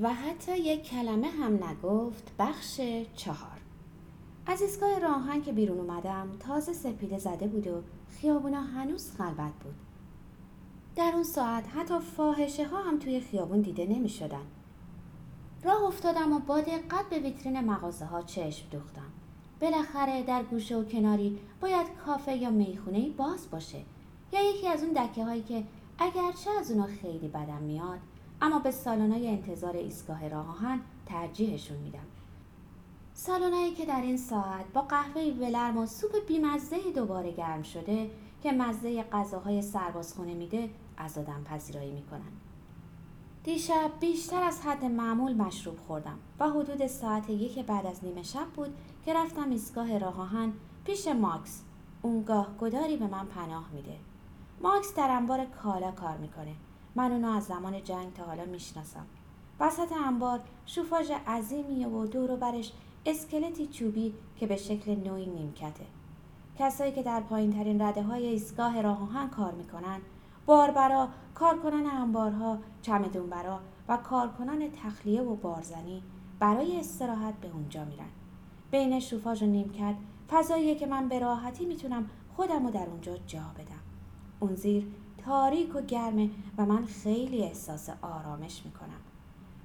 و حتی یک کلمه هم نگفت بخش چهار. از ایستگاه راهن که بیرون اومدم تازه سپیده زده بود و خیابونا هنوز خلوت بود. در اون ساعت حتی فاحشه ها هم توی خیابون دیده نمی شدن. راه افتادم و با دقت به ویترین مغازه ها چشم دوختم. بالاخره در گوشه و کناری باید کافه یا می‌خونه باز باشه یا یکی از اون دکه هایی که اگرچه از اونا خیلی بدم میاد اما به سالن‌های انتظار ایستگاه راه آهن ترجیحشون میدم. سالنایی که در این ساعت با قهوه ولرم و سوپ بیمزه دوباره گرم شده که مزه غذاهای سربازخونه میده از آدم پذیرایی می‌کنن. دیشب بیشتر از حد معمول مشروب خوردم و حدود ساعت یک بعد از نیمه شب بود که رفتم ایستگاه راه آهن پیش ماکس. اونگاه گداری به من پناه میده. ماکس در انبار کالا کار می‌کنه. من اونو از زمان جنگ تا حالا می‌شناسم. وسط انبار شوفاژ عظیمیه و دور و برش اسکلتی چوبی که به شکل نوعی نیمکته. کسایی که در پایین ترین رده های ایستگاه راه آهن کار می‌کنن باربرا کارکنان انبارها چمدونبرا و کارکنان تخلیه و بارزنی برای استراحت به اونجا میرن. بین شوفاژ و نیمکت فضاییه که من به راحتی می‌تونم خودم رو در اونجا جا بدم. اون زیر تاریک و گرمه و من خیلی احساس آرامش می‌کنم.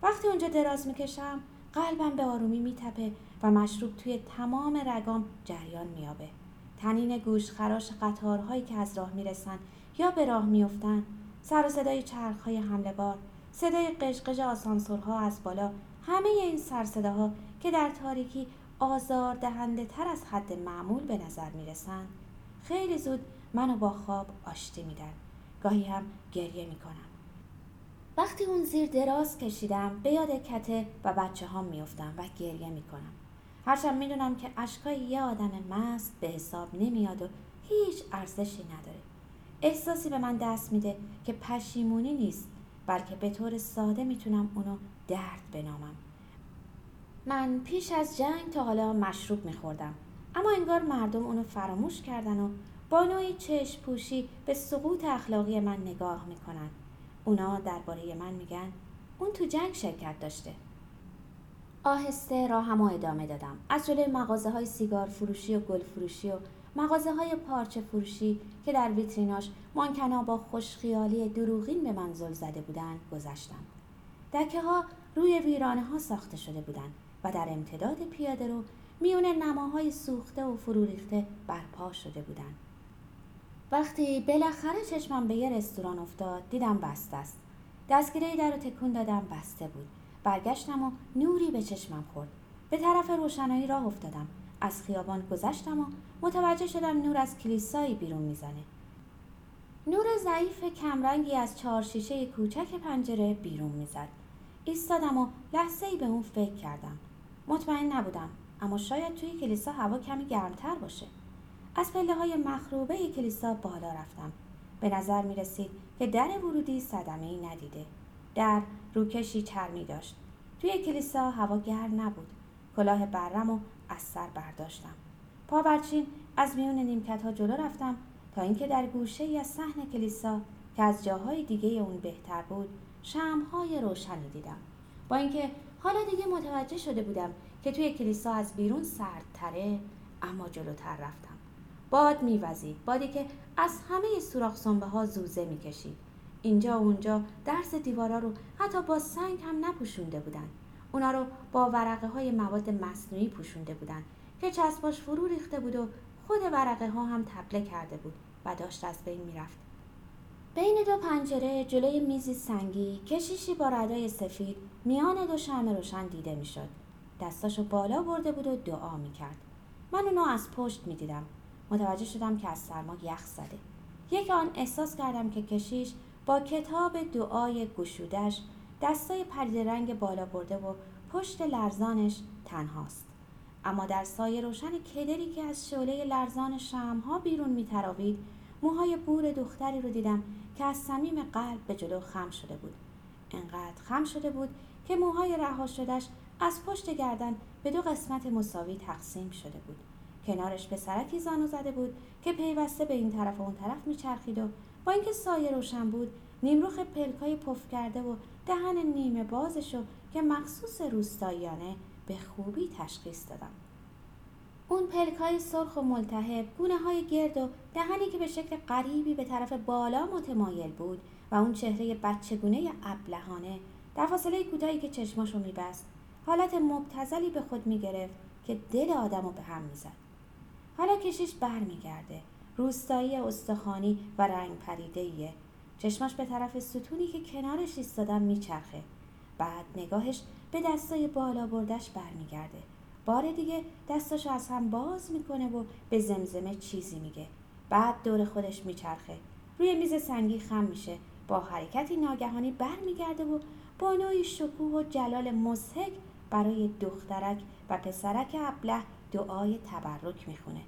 وقتی اونجا دراز می‌کشم قلبم به آرومی میتپه و مشروب توی تمام رگام جریان میابه تنین گوش خراش قطارهایی که از راه می‌رسن یا به راه میافتند سر و صدای چرخهای حمله بار صدای قشقش آسانسورها از بالا همه این سرصداها که در تاریکی آزار دهنده تر از حد معمول به نظر می رسند خیلی زود منو با خواب آشتی میدن. گاهی هم گریه می کنم وقتی اون زیر دراز کشیدم به یاد کته و بچه هم میفتم و گریه می کنم هرچند می‌دونم که اشکای یه آدم مست به حساب نمیاد و هیچ ارزشی نداره. احساسی به من دست میده که پشیمونی نیست بلکه به طور ساده می‌تونم اونو درد بنامم. من پیش از جنگ تا حالا مشروب میخوردم. اما انگار مردم اونو فراموش کردن و با نوعی چشم پوشی به سقوط اخلاقی من نگاه می‌کنن. اونا درباره من میگن اون تو جنگ شرکت داشته. آهسته راهم و ادامه دادم. از جلوی مغازه های سیگار فروشی و گل فروشی و مغازه های پارچه فروشی که در ویتریناش مانکنا با خوشخیالی دروغین به منزل زده بودند گذشتم. دکه ها روی ویرانه ها ساخته شده بودند و در امتداد پیاده رو میون نماهای سوخته و فرو ریخته برپا شده بودند وقتی بالاخره چشمم به یه رستوران افتاد دیدم بسته است. دستگیره در رو تکون دادم بسته بود. برگشتم و نوری به چشمم خورد. به طرف روشنایی راه افتادم. از خیابان گذشتم و متوجه شدم نور از کلیسایی بیرون می‌زنه. نور ضعیف کمرنگی از چهار شیشه کوچک پنجره بیرون می‌زد. ایستادم و لحظه ای به اون فکر کردم. مطمئن نبودم اما شاید توی کلیسا هوا کمی گرمتر باشه. از پله های مخروبه کلیسا بالا رفتم. به نظر می رسید که در ورودی صدمه ای ندیده. در روکشی چرمی داشت. توی کلیسا هوا گرم نبود. کلاه برم و از سر برداشتم. پاورچین از میون نیمکت ها جلو رفتم تا اینکه در گوشه ای از صحن کلیسا که از جاهای دیگه اون بهتر بود شمهای روشنی دیدم. با اینکه حالا دیگه متوجه شده بودم که توی کلیسا از بیرون سردتره اما جلوتر رفتم. باد میوزید. بادی که از همه سوراخ سنبه ها زوزه می‌کشید. اینجا و اونجا درس دیوارا رو حتی با سنگ هم نپوشونده بودن. اونا رو با ورقه های مواد مصنوعی پوشونده بودن که چسباش فرو ریخته بود و خود ورقه ها هم تبله کرده بود و داشت از بین می‌رفت. بین دو پنجره جلوی میزی سنگی کشیشی با ردای سفید میان دو شمع روشن دیده می‌شد. دستاشو بالا برده بود و دعا می‌کرد. من اونو از پشت می‌دیدم. متوجه شدم که از سرما یخ زده. یک آن احساس کردم که کشیش با کتاب دعای گشودش دستای پرید رنگ بالا برده و پشت لرزانش تنهاست. اما در سایه روشن کدری که از شعله لرزان شمها بیرون میتراوید موهای بور دختری رو دیدم که از صمیم قلب به جلو خم شده بود. انقدر خم شده بود که موهای رها شدهش از پشت گردن به دو قسمت مساوی تقسیم شده بود. کنارش به سرکی زانو زده بود که پیوسته به این طرف و اون طرف میچرخید و با اینکه سایه روشن بود نیمروخ پلکای پف کرده و دهن نیمه بازشو که مخصوص روستاییانه به خوبی تشخیص دادم. اون پلک های سرخ و ملتهب گونه های گرد و دهنی که به شکل غریبی به طرف بالا متمایل بود و اون چهره بچگونه ابلهانه در فاصله کوتاهی که چشماشو میبست حالت مبتزلی به خود می‌گرفت که دل آدمو به هم می‌زد. حالا کشیش برمیگرده. روستایی استخوانی و رنگ پریده چشماش به طرف ستونی که کنارش ایستادم میچرخه. بعد نگاهش به دستای بالا بردش برمیگرده. بار دیگه دستاشو از هم باز می‌کنه و به زمزمه چیزی میگه. بعد دور خودش میچرخه. روی میز سنگی خم میشه. با حرکتی ناگهانی برمیگرده و با نوعی شکوه و جلال مزهک برای دخترک و پسرک ابله دعای تبرک می‌خونه.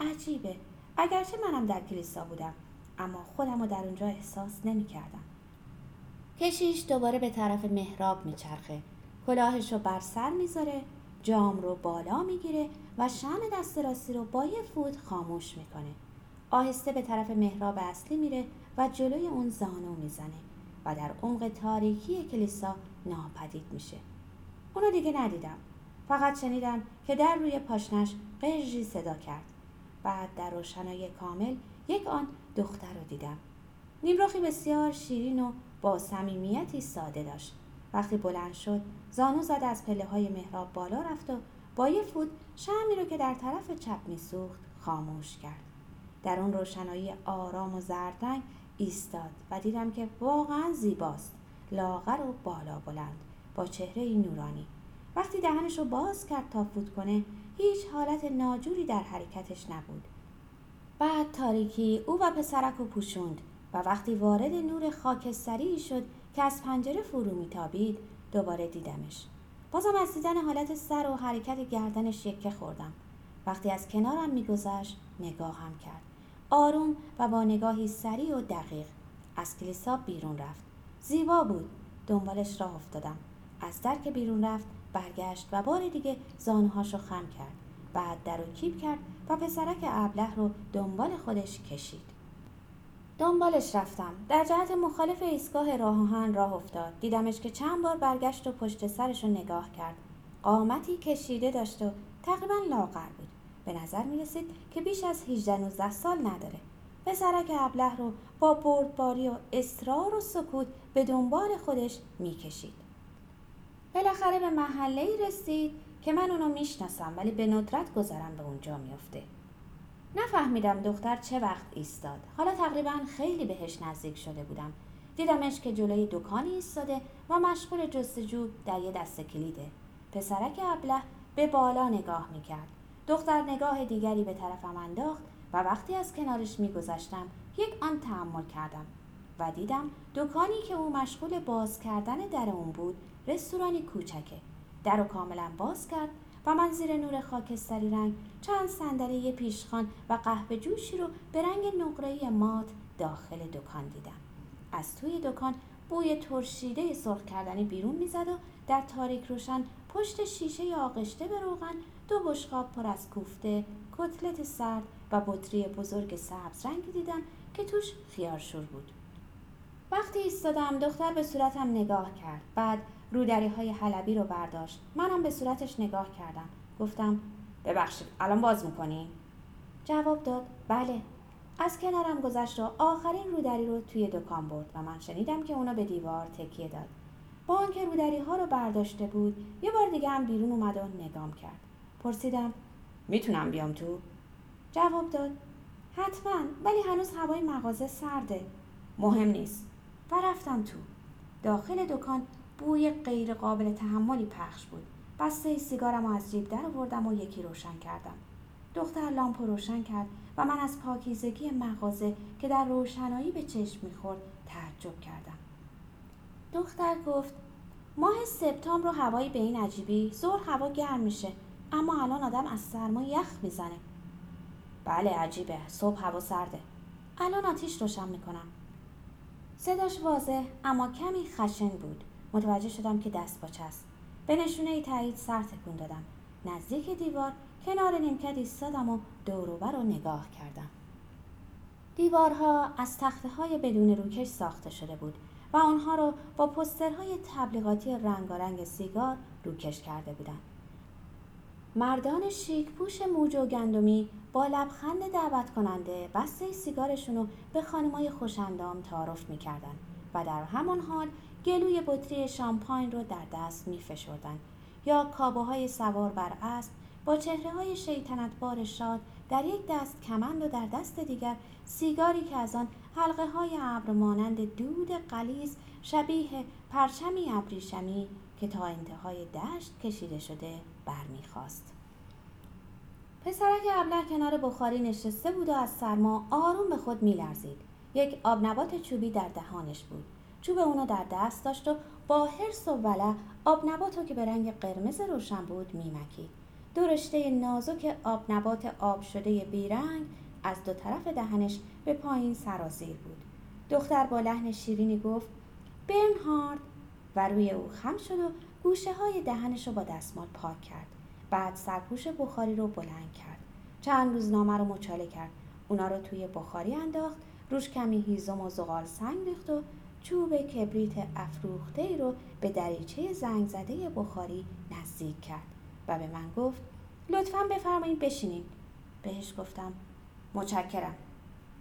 عجیبه. اگرچه منم در کلیسا بودم اما خودم رو در اونجا احساس نمی‌کردم. کشیش دوباره به طرف محراب میچرخه. کلاهش رو بر سر می‌ذاره جام رو بالا می‌گیره و شم دست راستی رو با یه فوت خاموش می‌کنه. آهسته به طرف محراب اصلی میره و جلوی اون زانو می‌زنه و در عمق تاریکی کلیسا ناپدید میشه. اونو دیگه ندیدم. فقط شنیدم که در روی پاشنش قژی صدا کرد. بعد در روشنایی کامل یک آن دختر رو دیدم. نیمروخی بسیار شیرین و با صمیمیتی ساده داشت. وقتی بلند شد زانو زد از پله های محراب بالا رفت و با یه فوت شمی رو که در طرف چپ میسوخت خاموش کرد. در اون روشنایی آرام و زردنگ ایستاد و دیدم که واقعا زیباست. لاغر و بالا بلند با چهره نورانی. وقتی دهنش رو باز کرد تا فوت کنه هیچ حالت ناجوری در حرکتش نبود. بعد تاریکی او و پسرک رو پوشوند و وقتی وارد نور خاکستری شد که از پنجره فرو میتابید دوباره دیدمش. بازم از دیدن حالت سر و حرکت گردنش یکه خوردم. وقتی از کنارم میگذشت نگاهم کرد. آروم و با نگاهی سریع و دقیق. از کلیسا بیرون رفت. زیبا بود. دنبالش راه افتادم. از در که بیرون رفت برگشت و بار دیگه زانوهاشو خم کرد. بعد در رو کیپ کرد و پسرک ابله رو دنبال خودش کشید. دنبالش رفتم. در جهت مخالف ایستگاه راهان راه افتاد. دیدمش که چند بار برگشت و پشت سرش رو نگاه کرد. قامتی کشیده داشت و تقریبا لاغر بود. به نظر می رسید که بیش از 18 19 سال نداره. پسرک ابله رو با بردباری و اصرار و سکوت به دنبال خودش می‌کشید. بالاخره به محله ای رسید که من اونو می‌شناسم ولی به ندرت گذرم به اونجا میافته. نفهمیدم دختر چه وقت ایستاد. حالا تقریبا خیلی بهش نزدیک شده بودم. دیدمش که جلوی دکانی ایستاده و مشغول جستجو در یه دست کلیده. پسرک ابله به بالا نگاه می‌کرد. دختر نگاه دیگری به طرفم انداخت و وقتی از کنارش میگذشتم یک آن تحمل کردم. و دیدم دکانی که او مشغول باز کردن در اون بود رستورانی کوچکه. در رو کاملا باز کرد و من زیر نور خاکستری رنگ چند صندلی پیشخان و قهوه جوشی رو به رنگ نقره‌ای مات داخل دکان دیدم. از توی دکان بوی ترشیده سرخ کردنی بیرون می‌زد و در تاریک روشن پشت شیشه آغشته به روغن دو بشقاب پر از کوفته کتلت سرد و بطری بزرگ سبز رنگی دیدم که توش خیارشور بود. وقتی ایستادم دختر به صورتم نگاه کرد. بعد رودری های حلبی رو برداشت. منم به صورتش نگاه کردم. گفتم ببخشید الان باز می‌کنی؟ جواب داد بله. از کنارم گذشت و آخرین رودری رو توی دکان برد و من شنیدم که اونا به دیوار تکیه داد. با آنکه رودری ها رو برداشته بود یه بار دیگه هم بیرون اومد و نگام کرد. پرسیدم می‌تونم بیام تو؟ جواب داد حتما ولی هنوز هوای مغازه سرده. مهم نیست. و رفتم تو. داخل دکان بوی غیر قابل تحملی پخش بود. بسته سیگارم از جیب در آوردم و یکی روشن کردم. دختر لامپ روشن کرد و من از پاکیزگی مغازه که در روشنایی به چشم می‌خورد تعجب کردم. دختر گفت ماه سپتامبر رو هوایی به این عجیبی زور هوا گرم میشه اما الان آدم از سرما یخ می‌زنه. بله عجیبه صبح هوا سرده. الان آتیش روشن می‌کنم. صداش واضح اما کمی خشن بود. متوجه شدم که دست است. به نشونه تایید سر تکون دادم. نزدیک دیوار کنار نیمکت ایستادم و دوروبر رو نگاه کردم. دیوارها از تخته های بدون روکش ساخته شده بود و آنها را با پسترهای تبلیغاتی رنگارنگ سیگار روکش کرده بودند. مردان شیک پوش موج و گندمی با لبخند دعوت کننده بسته سیگارشون رو به خانمای خوشندام تعارف می‌کردن و در همان حال گلوی بطری شامپاین رو در دست میفشردن. یا کابوهای سوار بر اسب با چهره های بار شاد در یک دست کمند و در دست دیگر سیگاری که از آن حلقه های ابر مانند دود قلیز شبیه پرچمی ابریشمی که تا انتهای دشت کشیده شده برمیخواست پسرک ابله کنار بخاری نشسته بود و از سرما آروم به خود میلرزید. یک آبنبات چوبی در دهانش بود. چوب اونو در دست داشت و با حرس و ولع آبنبات که به رنگ قرمز روشن بود میمکید. دو رشته نازک آبنبات آب شده بیرنگ از دو طرف دهنش به پایین سرازیر بود. دختر با لحن شیرینی گفت برنهارد و روی او خم شد و گوشه های دهنش رو با دستمال پاک کرد. بعد سرپوش بخاری رو بلند کرد. چند روزنامه رو مچاله کرد. اونا رو توی بخاری انداخت روش کمی هیزم و زغال سنگ ریخت و چوب کبریت افروخته رو به دریچه زنگ زده بخاری نزدیک کرد و به من گفت لطفا بفرمایید بشینین. بهش گفتم متشکرم.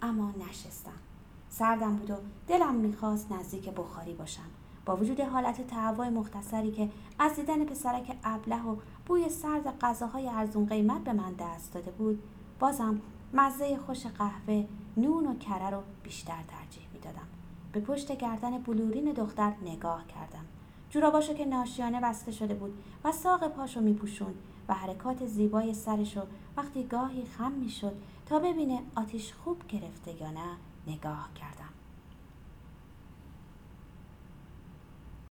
اما نشستم. سردم بود و دلم می‌خواست نزدیک بخاری باشم. با وجود حالت تهوع مختصری که از دیدن پسرک ابله و بوی سرد غذاهای ارزون قیمت به من دست داده بود بازم مزه خوش قهوه نون و کره رو بیشتر ترجیح می‌دادم. به پشت گردن بلورین دختر نگاه کردم. جوراباشو که ناشیانه بسته شده بود و ساق پاشو میپوشون و حرکات زیبای سرشو وقتی گاهی خم می‌شد تا ببینه آتیش خوب گرفته یا نه. نگاه کردم.